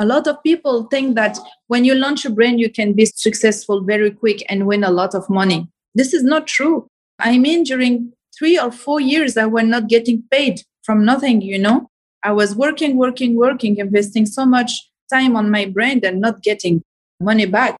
A lot of people think that when you launch a brand, you can be successful very quick and win a lot of money. This is not true. I mean, during three or four years, I was not getting paid from nothing, you know. I was working, working, working, investing so much time on my brand and not getting money back.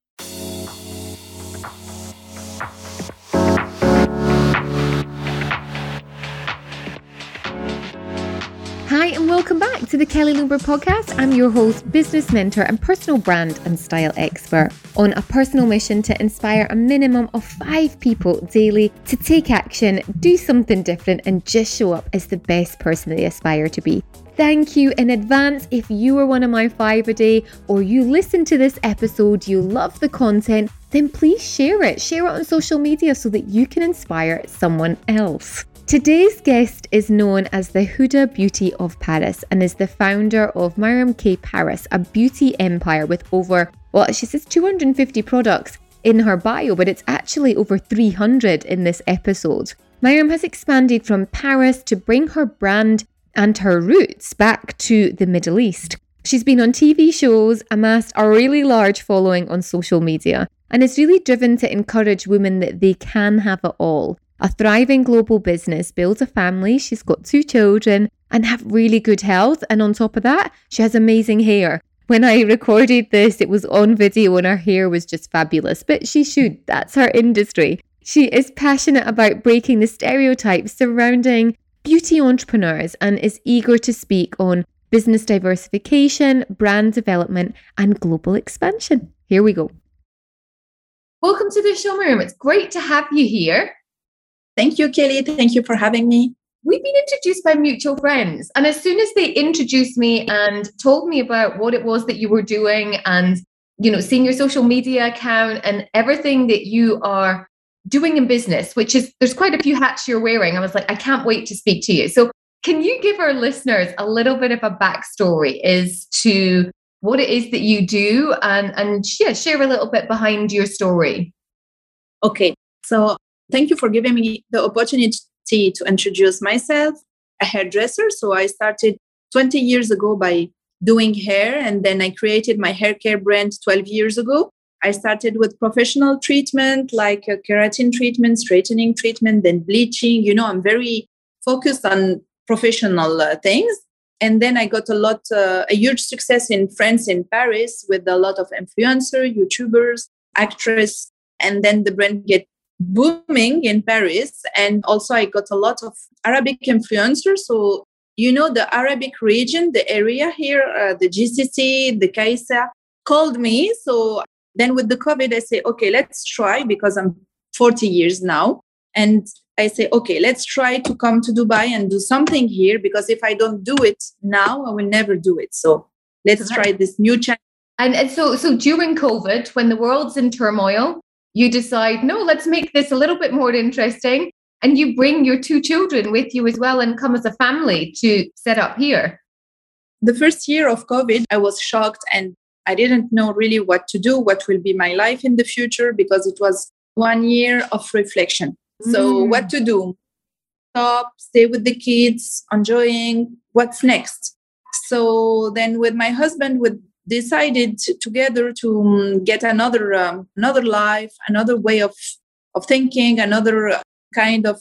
And welcome back to the Kelly Lumber podcast. I'm your host, business mentor, and personal brand and style expert on a personal mission to inspire a minimum of five people daily to take action, do something different, and just show up as the best person they aspire to be. Thank you in advance if you are one of my five a day or you listen to this episode, you love the content, then please share it. Share it on social media so that you can inspire someone else. Today's guest is known as the Huda Beauty of Paris and is the founder of Myriam K. Paris, a beauty empire with over, well, she says 250 products in her bio, but it's actually over 300 in this episode. Myriam has expanded from Paris to bring her brand and her roots back to the Middle East. She's been on TV shows, amassed a really large following on social media, and is really driven to encourage women that they can have it all a thriving global business, builds a family, she's got two children, and have really good health. And on top of that, she has amazing hair. When I recorded this, it was on video and her hair was just fabulous, but she should. That's her industry. She is passionate about breaking the stereotypes surrounding beauty entrepreneurs and is eager to speak on business diversification, brand development, and global expansion. Here we go. Welcome to the show. It's great to have you here. Thank you, Kelly. Thank you for having me. We've been introduced by mutual friends. And as soon as they introduced me and told me about what it was that you were doing and, you know, seeing your social media account and everything that you are doing in business, which is there's quite a few hats you're wearing, I was like, I can't wait to speak to you. So, can you give our listeners a little bit of a backstory as to what it is that you do and, and yeah, share a little bit behind your story? Okay. So Thank you for giving me the opportunity to introduce myself, a hairdresser. So I started 20 years ago by doing hair, and then I created my hair care brand 12 years ago. I started with professional treatment like keratin treatment, straightening treatment, then bleaching. You know, I'm very focused on professional uh, things. And then I got a lot, uh, a huge success in France, in Paris, with a lot of influencer, YouTubers, actress, and then the brand get booming in Paris. And also, I got a lot of Arabic influencers. So, you know, the Arabic region, the area here, uh, the GCC, the KSA called me. So then with the COVID, I say, okay, let's try because I'm 40 years now. And I say, okay, let's try to come to Dubai and do something here because if I don't do it now, I will never do it. So let's try this new challenge. And, and so, so during COVID, when the world's in turmoil, you decide, no, let's make this a little bit more interesting. And you bring your two children with you as well and come as a family to set up here. The first year of COVID, I was shocked and I didn't know really what to do, what will be my life in the future, because it was one year of reflection. Mm. So, what to do? Stop, stay with the kids, enjoying what's next. So, then with my husband, with decided together to um, get another um, another life, another way of of thinking, another kind of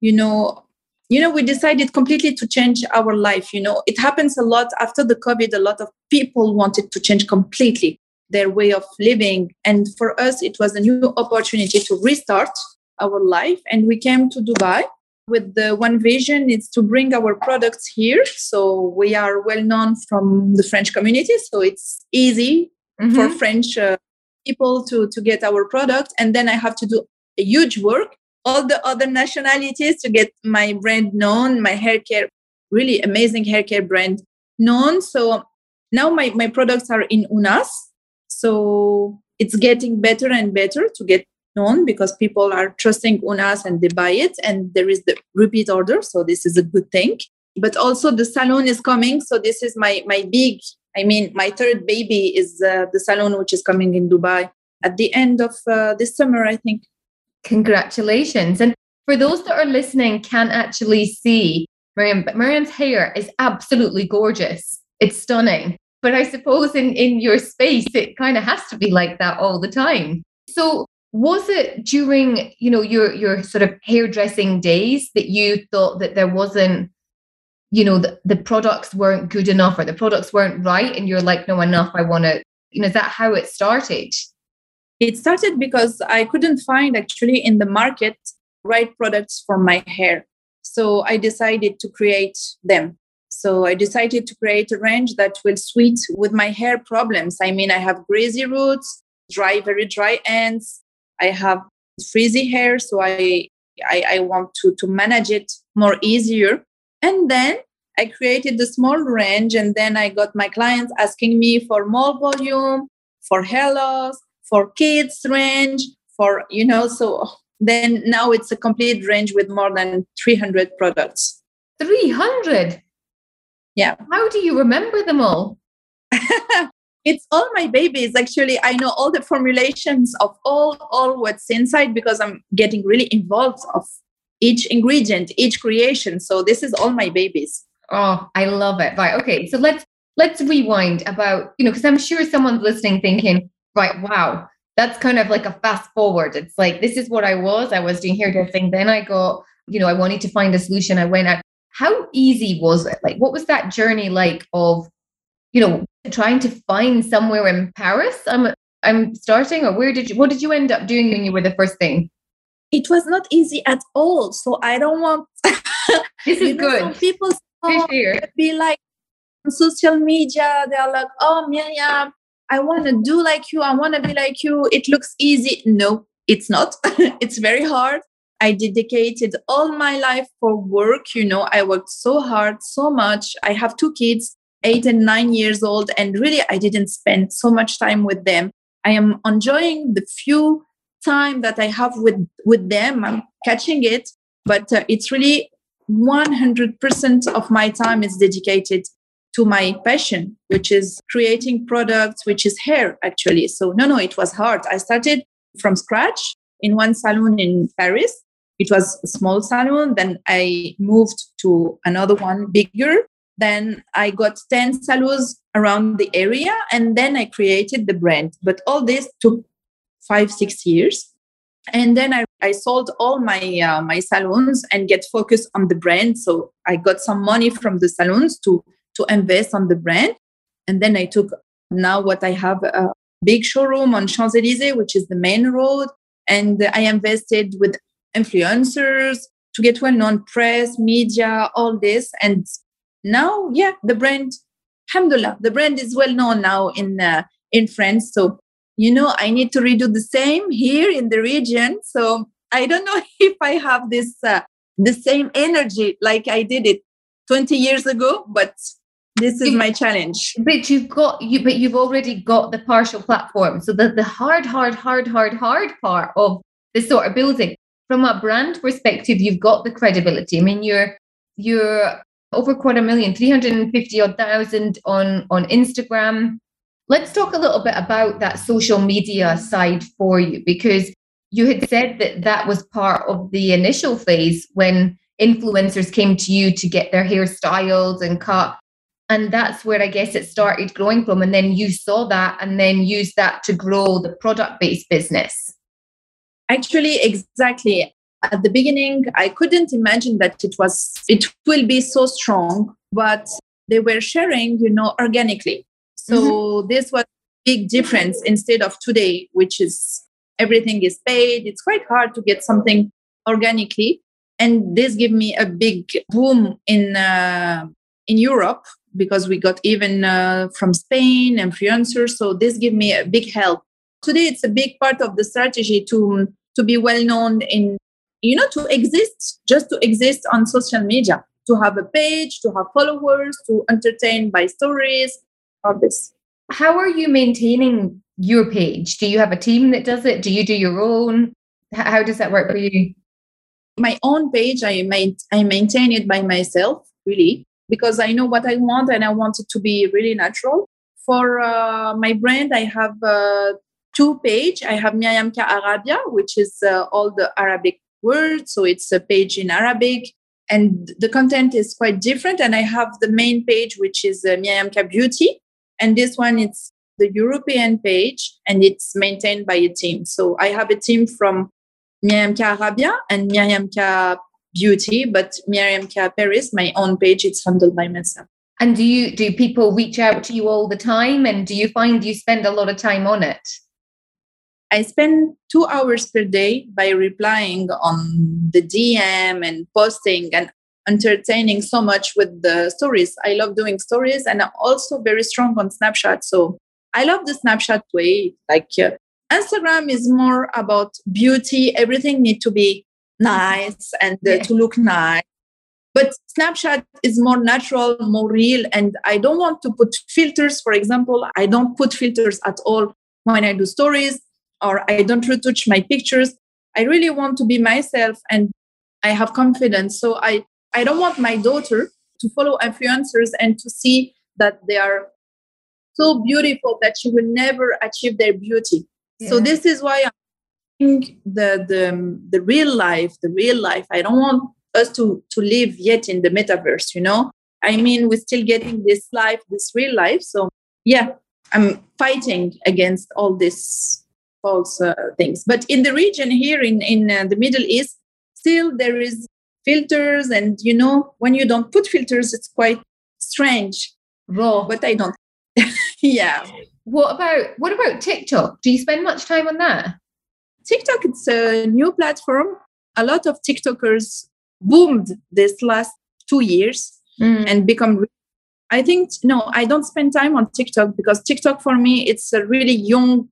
you know you know we decided completely to change our life you know. It happens a lot. After the covid a lot of people wanted to change completely their way of living. And for us it was a new opportunity to restart our life. And we came to dubai with the one vision is to bring our products here. So we are well known from the french community so it's easy mm-hmm. for french uh, people to to get our product. And then i have to do a huge work. All the other nationalities to get my brand known my hair care really amazing hair care brand known. So now my, my products are in Ounass. So it's getting better and better to get known because people are trusting Ounass and they buy it and there is the repeat order so this is a good thing. But also the salon is coming so this is my my big i mean my third baby is uh, the salon which is coming in dubai at the end of uh, this summer i think. Congratulations. And for those that are listening can't actually see Myriam but Myriam's hair is absolutely gorgeous. It's stunning. But I suppose in, in your space, it kind of has to be like that all the time. So was it during, you know, your your sort of hairdressing days that you thought that there wasn't, you know, the, the products weren't good enough or the products weren't right and you're like, no, enough, I want to, you know, is that how it started? It started because I couldn't find actually in the market right products for my hair. So I decided to create them. So I decided to create a range that will suit with my hair problems. I mean, I have greasy roots, dry, very dry ends. I have frizzy hair, so I, I, I want to, to manage it more easier. And then I created the small range, and then I got my clients asking me for more volume, for hair loss, for kids range, for you know. So then now it's a complete range with more than 300 products. 300. Yeah. How do you remember them all? it's all my babies. Actually i know all the formulations of all all what's inside because i'm getting really involved of each ingredient each creation. So this is all my babies. Oh i love it. Right okay. So let's let's rewind about you know because i'm sure someone's listening thinking right wow that's kind of like a fast forward. It's like this is what i was. I was doing hairdressing then i got you know i wanted to find a solution. I went out. How easy was it? Like what was that journey like of you know trying to find somewhere in Paris? I'm I'm starting, or where did you? What did you end up doing when you were the first thing? It was not easy at all. So I don't want. this is good. Know, people be like on social media. They're like, "Oh, Myriam, I want to do like you. I want to be like you. It looks easy." No, it's not. it's very hard. I dedicated all my life for work. You know, I worked so hard, so much. I have two kids eight and nine years old and really i didn't spend so much time with them. I am enjoying the few time that i have with with them. I'm catching it but uh, it's really 100% of my time is dedicated to my passion which is creating products which is hair actually. So no no it was hard. I started from scratch in one salon in paris. It was a small salon. Then i moved to another one bigger then I got 10 salons around the area and then I created the brand. But all this took five, six years. And then I, I sold all my uh, my salons and get focused on the brand. So I got some money from the salons to to invest on the brand. And then I took now what I have a big showroom on Champs Elysees, which is the main road. And I invested with influencers to get well known press, media, all this. And now yeah the brand alhamdulillah the brand is well known now in uh, in france. So you know i need to redo the same here in the region. So i don't know if i have this uh, the same energy like i did it 20 years ago but this is my challenge. But you've got you but you've already got the partial platform. So the, the hard hard hard hard hard part of this sort of building from a brand perspective you've got the credibility. I mean you're you're over quarter million, 350 odd thousand on, on Instagram. Let's talk a little bit about that social media side for you, because you had said that that was part of the initial phase when influencers came to you to get their hair styled and cut. And that's where I guess it started growing from. And then you saw that and then used that to grow the product based business. Actually, exactly at the beginning i couldn't imagine that it was it will be so strong but they were sharing you know organically. So mm-hmm. this was big difference instead of today which is everything is paid. It's quite hard to get something organically. And this gave me a big boom in uh, in europe because we got even uh, from spain and influencers so this gave me a big help. Today it's a big part of the strategy to to be well known in you know to exist just to exist on social media to have a page to have followers to entertain by stories all this. How are you maintaining your page? Do you have a team that does it? Do you do your own? How does that work for you? My own page i main, i maintain it by myself really because i know what i want and i want it to be really natural. For uh, my brand i have uh, two page. I have Myriam K Arabia which is uh, all the arabic word. So it's a page in Arabic. And the content is quite different. And I have the main page, which is uh, Myriam Beauty. And this one, it's the European page and it's maintained by a team. So I have a team from Myriam K Arabia and Myriam K Beauty, but Myriam K Paris, my own page, it's handled by myself. And do you do people reach out to you all the time? And do you find you spend a lot of time on it? I spend two hours per day by replying on the DM and posting and entertaining so much with the stories. I love doing stories and I'm also very strong on Snapchat. So I love the Snapchat way. Like uh, Instagram is more about beauty. Everything need to be nice and uh, yeah. to look nice. But Snapchat is more natural, more real. And I don't want to put filters. For example, I don't put filters at all when I do stories or I don't retouch my pictures. I really want to be myself and I have confidence. So I, I don't want my daughter to follow influencers and to see that they are so beautiful that she will never achieve their beauty. Yeah. So this is why I think the, the the real life, the real life. I don't want us to to live yet in the metaverse. You know, I mean, we're still getting this life, this real life. So yeah, I'm fighting against all this false uh, things. But in the region here in in uh, the Middle East, still there is filters, and you know when you don't put filters, it's quite strange. Raw. But I don't. yeah. What about what about TikTok? Do you spend much time on that? TikTok, it's a new platform. A lot of TikTokers boomed this last two years mm. and become I think no, I don't spend time on TikTok because TikTok for me it's a really young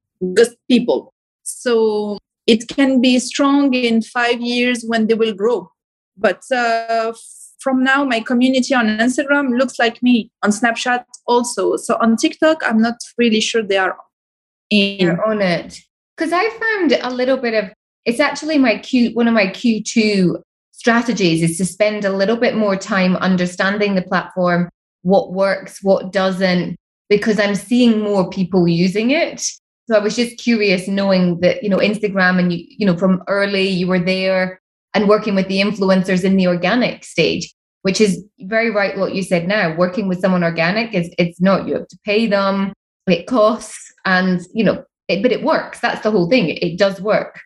people. So it can be strong in five years when they will grow. But uh, from now, my community on Instagram looks like me, on Snapchat also. So on TikTok, I'm not really sure they are in. They're on it. Because I found a little bit of it's actually my Q one of my Q2 strategies is to spend a little bit more time understanding the platform, what works, what doesn't, because I'm seeing more people using it. So I was just curious knowing that, you know, Instagram and you, you know, from early you were there and working with the influencers in the organic stage, which is very right what you said now. Working with someone organic is it's not, you have to pay them, it costs, and you know, it, but it works. That's the whole thing. It does work.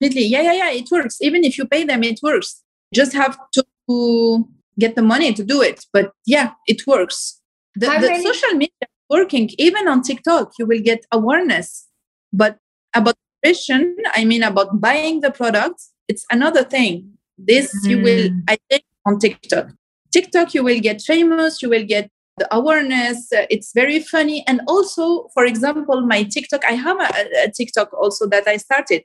Completely. Yeah, yeah, yeah. It works. Even if you pay them, it works. You just have to get the money to do it. But yeah, it works. The, the many- social media working even on tiktok you will get awareness. But about nutrition i mean about buying the products it's another thing. This mm. you will mm. i think on tiktok. Tiktok you will get famous you will get the awareness uh, it's very funny. And also for example my tiktok i have a, a tiktok also that i started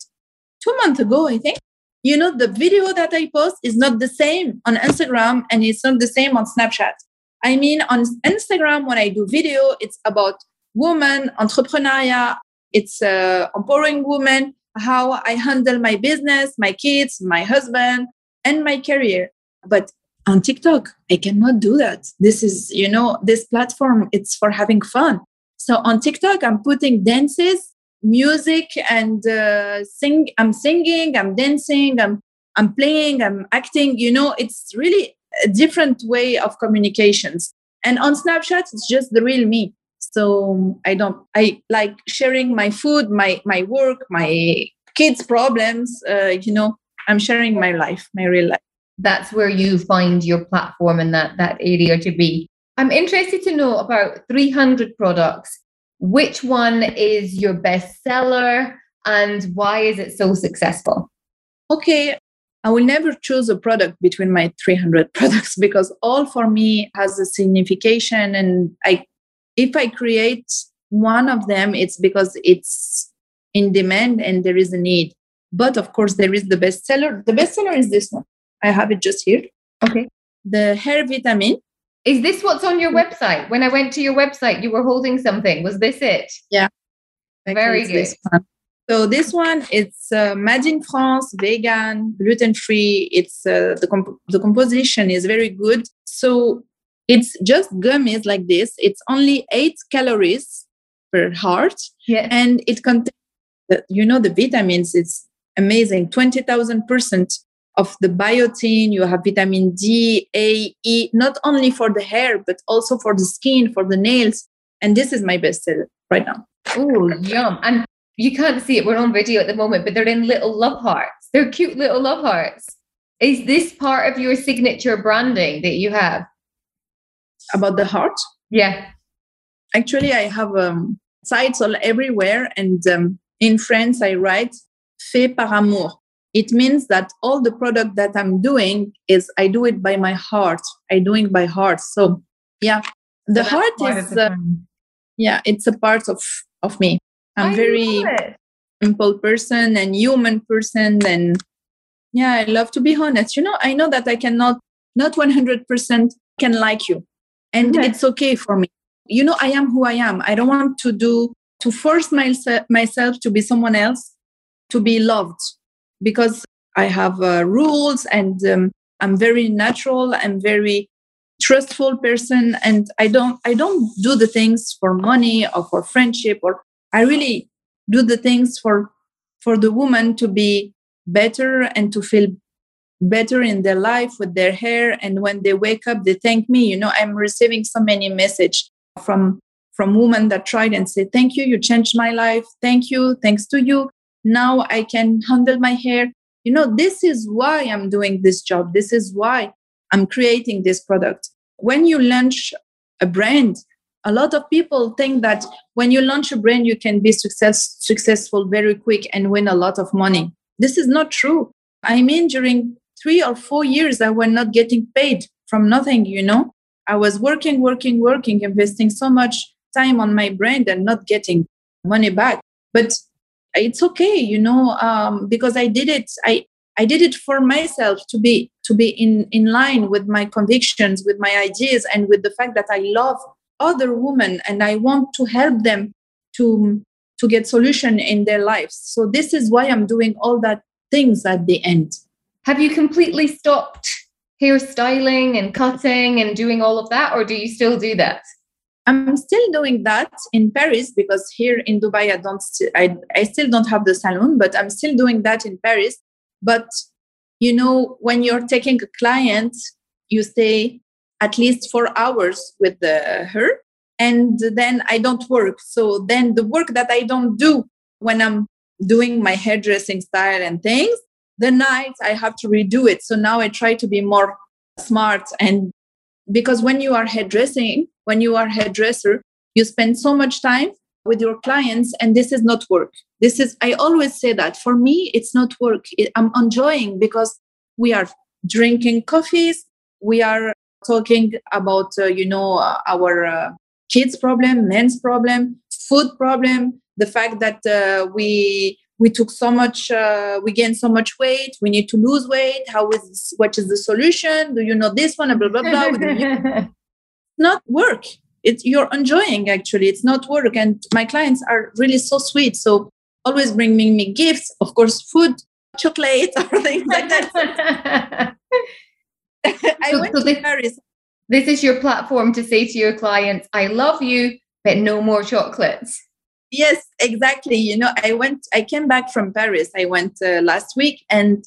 two months ago i think. You know the video that i post is not the same on instagram and it's not the same on snapchat I mean, on Instagram, when I do video, it's about women, entrepreneurship, it's uh, empowering women, how I handle my business, my kids, my husband, and my career. But on TikTok, I cannot do that. This is, you know, this platform, it's for having fun. So on TikTok, I'm putting dances, music, and uh, sing. I'm singing, I'm dancing, I'm I'm playing, I'm acting. You know, it's really a different way of communications. And on Snapchat, it's just the real me. So I don't, I like sharing my food, my, my work, my kids' problems. Uh, you know, I'm sharing my life, my real life. That's where you find your platform in that, that area to be. I'm interested to know about 300 products. Which one is your best seller and why is it so successful? Okay, I will never choose a product between my 300 products because all for me has a signification. And I, if I create one of them, it's because it's in demand and there is a need. But of course, there is the bestseller. The bestseller is this one. I have it just here. Okay. The hair vitamin. Is this what's on your website? When I went to your website, you were holding something. Was this it? Yeah. Very good. So this one, it's uh, made in France, vegan, gluten free. It's uh, the comp- the composition is very good. So it's just gummies like this. It's only eight calories per heart, yeah. and it contains, you know, the vitamins. It's amazing, twenty thousand percent of the biotin. You have vitamin D, A, E, not only for the hair but also for the skin, for the nails. And this is my best seller right now. Oh, yum. And you can't see it, we're on video at the moment, but they're in little love hearts. They're cute little love hearts. Is this part of your signature branding that you have? About the heart? Yeah. Actually, I have um, sites all everywhere. And um, in France, I write fait par amour. It means that all the product that I'm doing is I do it by my heart. I do it by heart. So yeah, the so heart is uh, yeah, it's a part of of me. I'm I very simple person and human person and yeah, I love to be honest. You know, I know that I cannot not 100% can like you and okay. it's okay for me. You know, I am who I am. I don't want to do to force myself myself to be someone else to be loved because I have uh, rules and um, I'm very natural. I'm very trustful person, and I don't I don't do the things for money or for friendship. Or I really do the things for for the woman to be better and to feel better in their life with their hair. And when they wake up they thank me. You know i'm receiving so many message from from women that tried and say thank you. You changed my life. Thank you. Thanks to you. Now i can handle my hair. You know this is why i'm doing this job. This is why i'm creating this product. When you launch a brand a lot of people think that when you launch a brand you can be success, successful very quick and win a lot of money. This is not true. I mean during three or four years i was not getting paid from nothing you know? I was working working working investing so much time on my brand and not getting money back. But it's okay you know um, because i did it i i did it for myself to be to be in in line with my convictions with my ideas and with the fact that i love other women and i want to help them to to get solution in their lives. So this is why i'm doing all that things at the end. Have you completely stopped hairstyling and cutting and doing all of that or do you still do that? I'm still doing that in Paris because here in Dubai I don't I, I still don't have the salon, but I'm still doing that in Paris. But you know, when you're taking a client, you stay at least four hours with the, her, and then I don't work. So then the work that I don't do when I'm doing my hairdressing style and things, the night I have to redo it. So now I try to be more smart and because when you are hairdressing when you are hairdresser you spend so much time with your clients and this is not work this is i always say that for me it's not work i'm enjoying because we are drinking coffees we are talking about uh, you know uh, our uh, kids problem men's problem food problem the fact that uh, we we took so much uh, we gained so much weight we need to lose weight how is what is the solution? Do you know this one? Blah blah blah not work. It's you're enjoying actually. It's not work. And my clients are really so sweet. So always bringing me gifts. Of course food chocolate or things like that i so, went so to this, paris. this is your platform to say to your clients i love you but no more chocolates. Yes exactly. You know i went i came back from paris. I went uh, last week and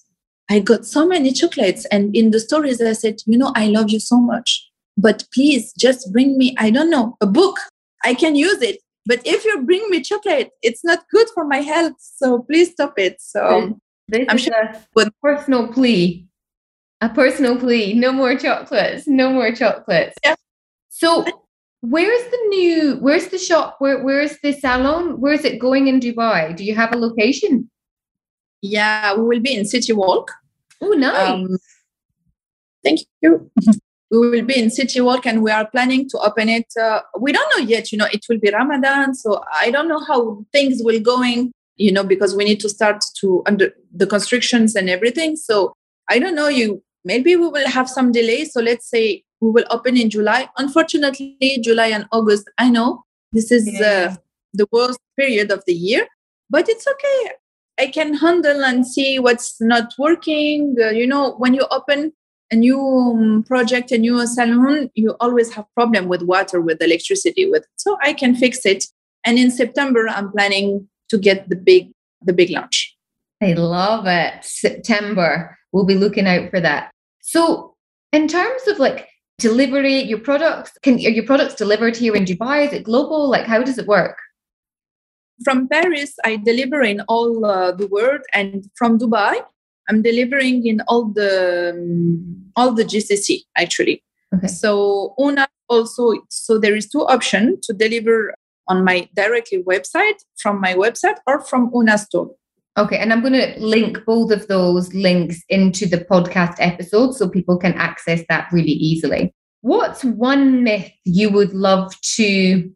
i got so many chocolates. And in the stories i said you know i love you so much but please just bring me i don't know a book. I can use it. But if you bring me chocolate it's not good for my health. So please stop it. So this i'm sure a personal plea a personal plea no more chocolates no more chocolates yeah. so Where's the new? Where's the shop? Where Where's the salon? Where is it going in Dubai? Do you have a location? Yeah, we will be in City Walk. Oh, nice. Um, thank you. we will be in City Walk, and we are planning to open it. Uh, we don't know yet. You know, it will be Ramadan, so I don't know how things will going. You know, because we need to start to under the constructions and everything. So I don't know. You maybe we will have some delay. So let's say we will open in July. Unfortunately, July and August, I know this is yeah. uh, the worst period of the year, but it's okay. I can handle and see what's not working. Uh, you know, when you open a new um, project, a new salon, you always have problem with water, with electricity, with so I can fix it. And in September, I'm planning to get the big the big launch. I love it. September. We'll be looking out for that. So, in terms of like delivery, your products, can are your products delivered here in Dubai? Is it global? Like, how does it work? From Paris, I deliver in all uh, the world, and from Dubai, I'm delivering in all the um, all the GCC actually. Okay. So Una also, so there is two options to deliver on my directly website from my website or from Una store. Okay, and I'm going to link both of those links into the podcast episode so people can access that really easily. What's one myth you would love to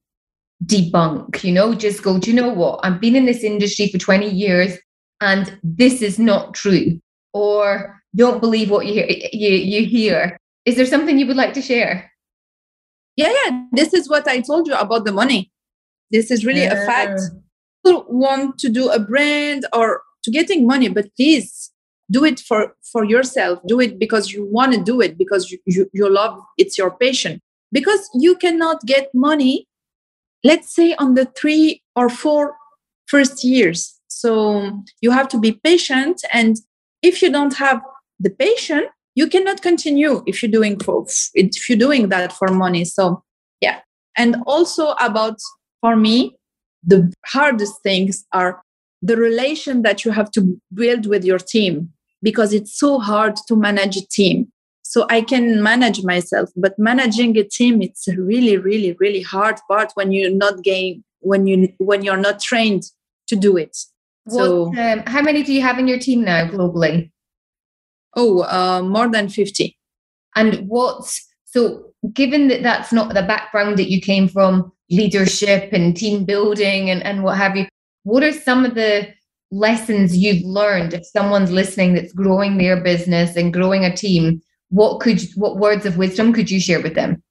debunk? You know, just go, do you know what? I've been in this industry for 20 years and this is not true. Or don't believe what you hear, you, you hear. Is there something you would like to share? Yeah, yeah. This is what I told you about the money. This is really yeah. a fact want to do a brand or to getting money but please do it for for yourself. Do it because you want to do it because you, you, you love it's your passion. Because you cannot get money let's say on the three or four first years. So you have to be patient and if you don't have the patience you cannot continue if you're doing for if you're doing that for money. So yeah. And also about for me the hardest things are the relation that you have to build with your team because it's so hard to manage a team. So i can manage myself but managing a team it's a really really really hard part when you're not game when you when you're not trained to do it. So um, how many do you have in your team now globally? Oh uh, more than 50 and what's so given that that's not the background that you came from leadership and team building and, and what have you. What are some of the lessons you've learned if someone's listening that's growing their business and growing a team? What could what words of wisdom could you share with them?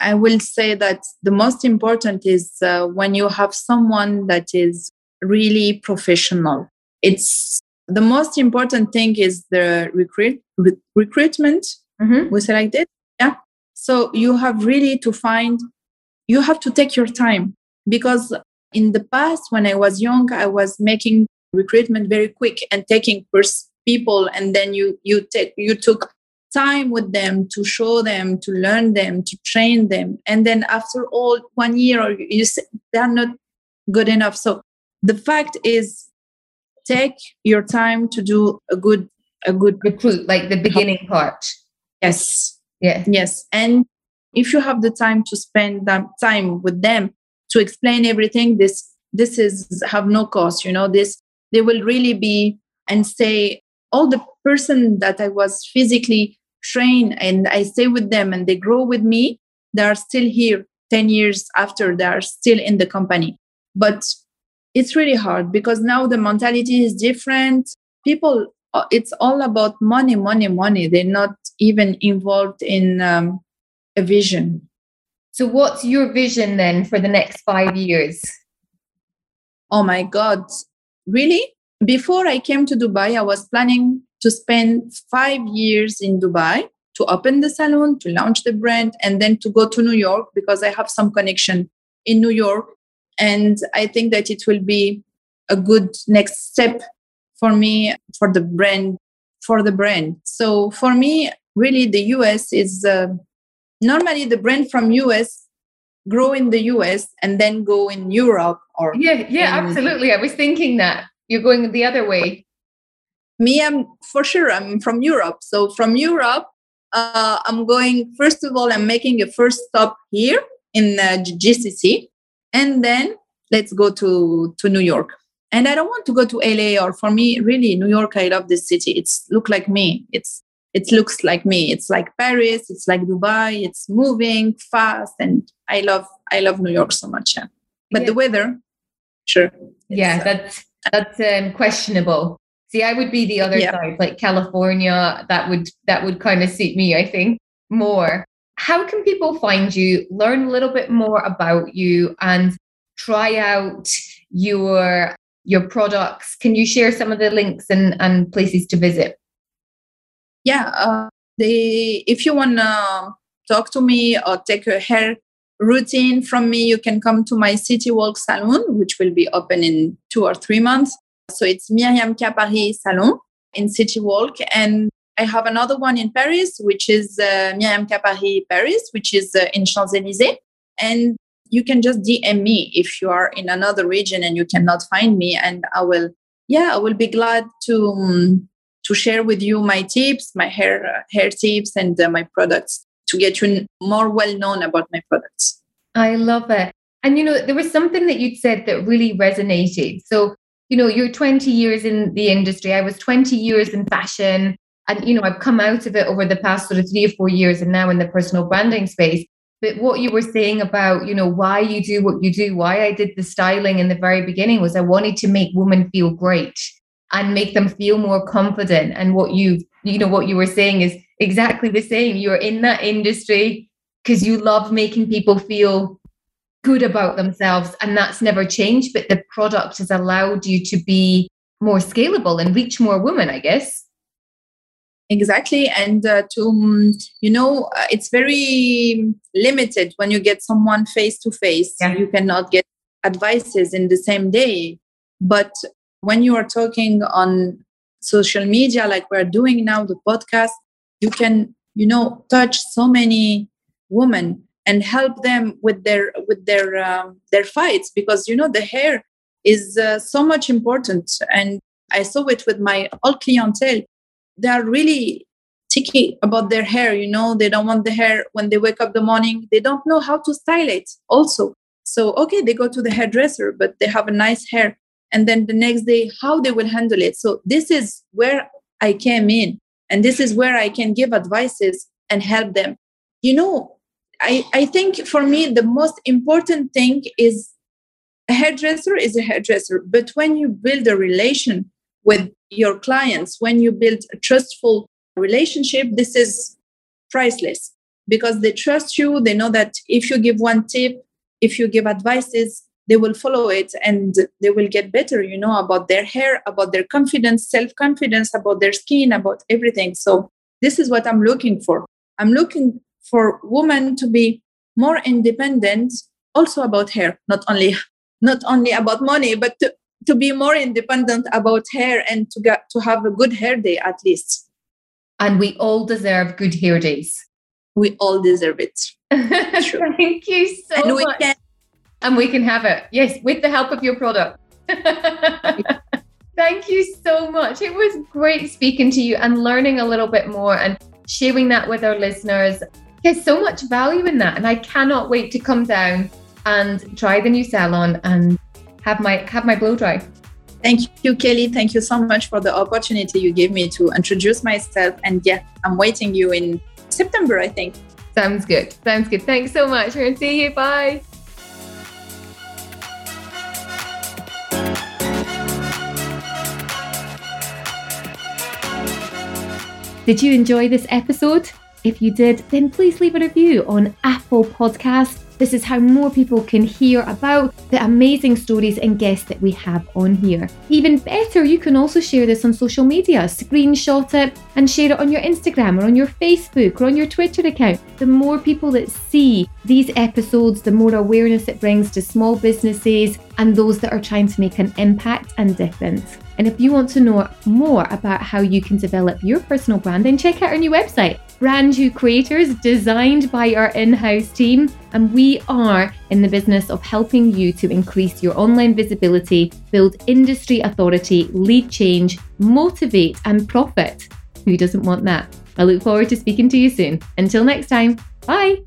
I will say that the most important is uh, when you have someone that is really professional. It's the most important thing is the recruit re- recruitment. Mm-hmm. We say like this, yeah. So you have really to find you have to take your time. Because in the past when i was young i was making recruitment very quick and taking first people and then you you take you took time with them to show them to learn them to train them. And then after all one year or you they're not good enough. So the fact is take your time to do a good a good recruit like the beginning part. Yes yeah yes. And if you have the time to spend that time with them to explain everything this this is have no cost you know this they will really be and say all the person that i was physically trained and i stay with them and they grow with me they are still here 10 years after they are still in the company. But it's really hard because now the mentality is different. People it's all about money money money they're not even involved in um, a vision. So, what's your vision then for the next five years? Oh my God. Really? Before I came to Dubai, I was planning to spend five years in Dubai to open the salon, to launch the brand, and then to go to New York because I have some connection in New York. And I think that it will be a good next step for me for the brand for the brand so for me really the us is uh, normally the brand from US grow in the US and then go in Europe or Yeah, yeah, in, absolutely. I was thinking that. You're going the other way. Me, I'm for sure I'm from Europe. So from Europe, uh, I'm going first of all, I'm making a first stop here in uh, GCC and then let's go to to New York. And I don't want to go to LA or for me, really, New York, I love this city. It's look like me. It's it looks like me it's like paris it's like dubai it's moving fast and i love i love new york so much yeah. but yeah. the weather sure yeah uh, that's that's um, questionable see i would be the other yeah. side like california that would that would kind of suit me i think more how can people find you learn a little bit more about you and try out your your products. Can you share some of the links and, and places to visit? Yeah, uh, they if you wanna talk to me or take a hair routine from me, you can come to my City Walk salon, which will be open in two or three months. So it's Myriam K Paris Salon in City Walk, and I have another one in Paris, which is uh, Myriam Capari Paris, which is uh, in Champs Elysees. And you can just DM me if you are in another region and you cannot find me, and I will, yeah, I will be glad to um, to share with you my tips, my hair uh, hair tips, and uh, my products to get you more well known about my products. I love it. And you know, there was something that you'd said that really resonated. So, you know, you're 20 years in the industry. I was 20 years in fashion. And, you know, I've come out of it over the past sort of three or four years and now in the personal branding space. But what you were saying about, you know, why you do what you do, why I did the styling in the very beginning was I wanted to make women feel great and make them feel more confident. And what you, you know, what you were saying is exactly the same. You're in that industry because you love making people feel good about themselves and that's never changed but the product has allowed you to be more scalable and reach more women i guess exactly. And uh, to um, you know uh, it's very limited when you get someone face to face. You cannot get advices in the same day. But when you are talking on social media like we're doing now the podcast you can you know touch so many women and help them with their with their um, their fights because you know the hair is uh, so much important. And i saw it with my old clientele they are really ticky about their hair you know they don't want the hair when they wake up the morning they don't know how to style it also. So okay they go to the hairdresser but they have a nice hair and then the next day how they will handle it. So this is where i came in and this is where i can give advices and help them. You know I, I think for me the most important thing is a hairdresser is a hairdresser but when you build a relation with your clients. When you build a trustful relationship this is priceless because they trust you. They know that if you give one tip if you give advices they will follow it and they will get better you know about their hair about their confidence self confidence about their skin about everything. So this is what i'm looking for. I'm looking for women to be more independent also about hair not only not only about money but to, to be more independent about hair and to get to have a good hair day at least. And we all deserve good hair days. We all deserve it. Thank you so and much. can- and we can have it. Yes with the help of your product. Thank you so much. It was great speaking to you and learning a little bit more and sharing that with our listeners. There's so much value in that. And I cannot wait to come down and try the new salon and have my have my blow dry. Thank you, Kelly. Thank you so much for the opportunity you gave me to introduce myself. And yeah, I'm waiting you in September, I think. Sounds good. Sounds good. Thanks so much. And see you. Bye. Did you enjoy this episode? If you did, then please leave a review on Apple Podcasts. This is how more people can hear about the amazing stories and guests that we have on here. Even better, you can also share this on social media, screenshot it and share it on your Instagram or on your Facebook or on your Twitter account. The more people that see these episodes, the more awareness it brings to small businesses and those that are trying to make an impact and difference. And if you want to know more about how you can develop your personal brand, then check out our new website, Brand New Creators, designed by our in house team. And we are in the business of helping you to increase your online visibility, build industry authority, lead change, motivate, and profit. Who doesn't want that? I look forward to speaking to you soon. Until next time, bye.